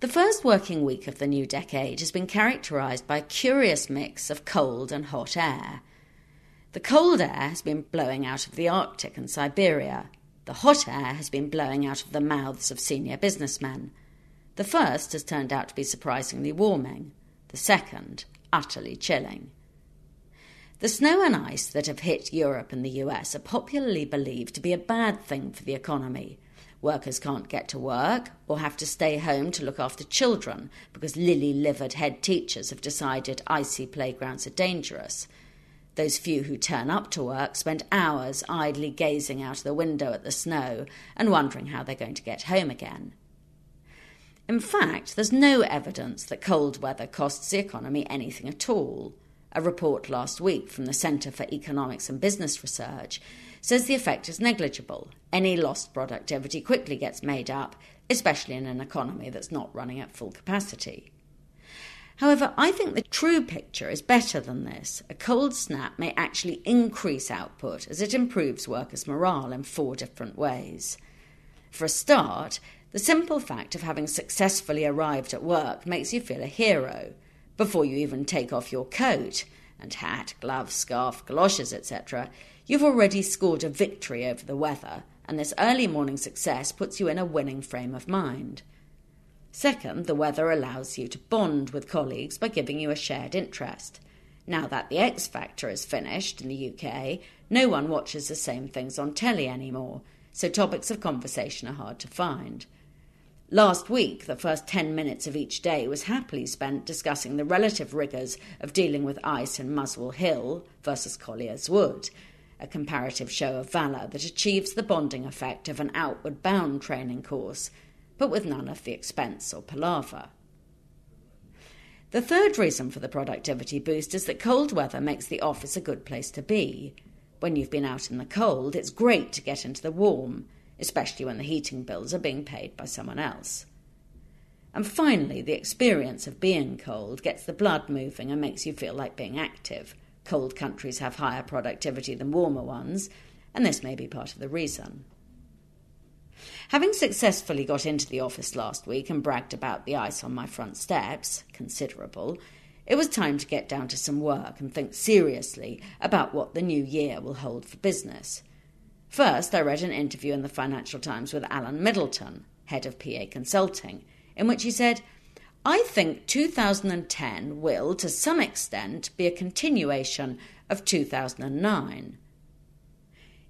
The first working week of the new decade has been characterised by a curious mix of cold and hot air. The cold air has been blowing out of the Arctic and Siberia. The hot air has been blowing out of the mouths of senior businessmen. The first has turned out to be surprisingly warming, the second, utterly chilling. The snow and ice that have hit Europe and the US are popularly believed to be a bad thing for the economy. Workers can't get to work or have to stay home to look after children because lily livered head teachers have decided icy playgrounds are dangerous. Those few who turn up to work spend hours idly gazing out of the window at the snow and wondering how they're going to get home again. In fact, there's no evidence that cold weather costs the economy anything at all. A report last week from the Centre for Economics and Business Research says the effect is negligible. Any lost productivity quickly gets made up, especially in an economy that's not running at full capacity. However, I think the true picture is better than this. A cold snap may actually increase output as it improves workers' morale in four different ways. For a start, the simple fact of having successfully arrived at work makes you feel a hero before you even take off your coat and hat, gloves, scarf, galoshes, etc. You've already scored a victory over the weather, and this early morning success puts you in a winning frame of mind. Second, the weather allows you to bond with colleagues by giving you a shared interest. Now that the X Factor is finished in the UK, no one watches the same things on telly anymore, so topics of conversation are hard to find. Last week, the first 10 minutes of each day was happily spent discussing the relative rigours of dealing with ice in Muswell Hill versus Collier's Wood, a comparative show of valour that achieves the bonding effect of an outward bound training course, but with none of the expense or palaver. The third reason for the productivity boost is that cold weather makes the office a good place to be. When you've been out in the cold, it's great to get into the warm especially when the heating bills are being paid by someone else. And finally, the experience of being cold gets the blood moving and makes you feel like being active. Cold countries have higher productivity than warmer ones, and this may be part of the reason. Having successfully got into the office last week and bragged about the ice on my front steps, considerable, it was time to get down to some work and think seriously about what the new year will hold for business. First, I read an interview in the Financial Times with Alan Middleton, head of PA Consulting, in which he said, I think 2010 will, to some extent, be a continuation of 2009.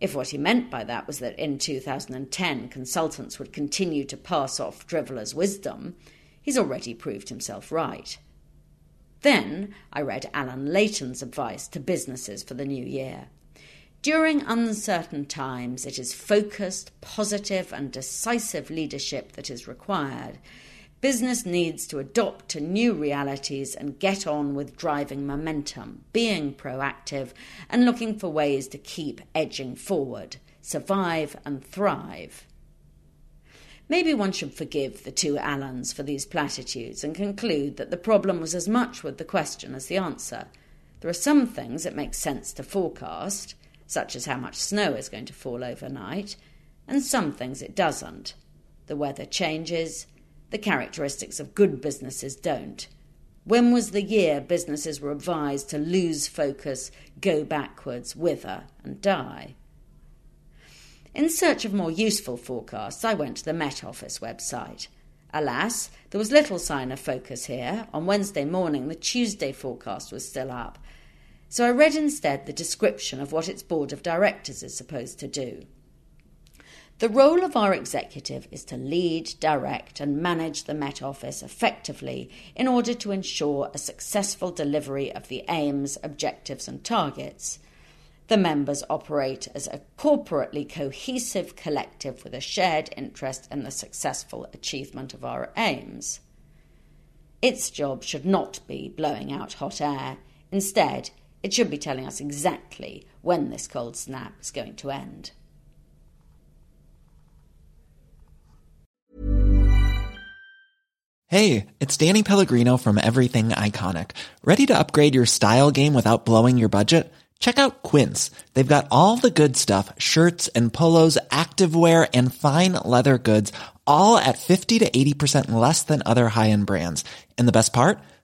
If what he meant by that was that in 2010 consultants would continue to pass off driveller's wisdom, he's already proved himself right. Then I read Allan Leighton's advice to businesses for the new year. During uncertain times, it is focused, positive, and decisive leadership that is required. Business needs to adopt to new realities and get on with driving momentum, being proactive, and looking for ways to keep edging forward, survive, and thrive. Maybe one should forgive the two Allans for these platitudes and conclude that the problem was as much with the question as the answer. There are some things it makes sense to forecast such as how much snow is going to fall overnight, and some things it doesn't. The weather changes, the characteristics of good businesses don't. When was the year businesses were advised to lose focus, go backwards, wither, and die? In search of more useful forecasts, I went to the Met Office website. Alas, there was little sign of focus here. On Wednesday morning, the Tuesday forecast was still up, so I read instead the description of what its board of directors is supposed to do. The role of our executive is to lead, direct, and manage the Met Office effectively in order to ensure a successful delivery of the aims, objectives, and targets. the members operate as a corporately cohesive collective with a shared interest in the successful achievement of our aims. Its job should not be blowing out hot air. Instead, it should be telling us exactly when this cold snap is going to end. Hey, it's Danny Pellegrino from Everything Iconic. Ready to upgrade your style game without blowing your budget? Check out Quince. They've got all the good stuff shirts and polos, activewear, and fine leather goods, all at 50 to 80% less than other high end brands. And the best part?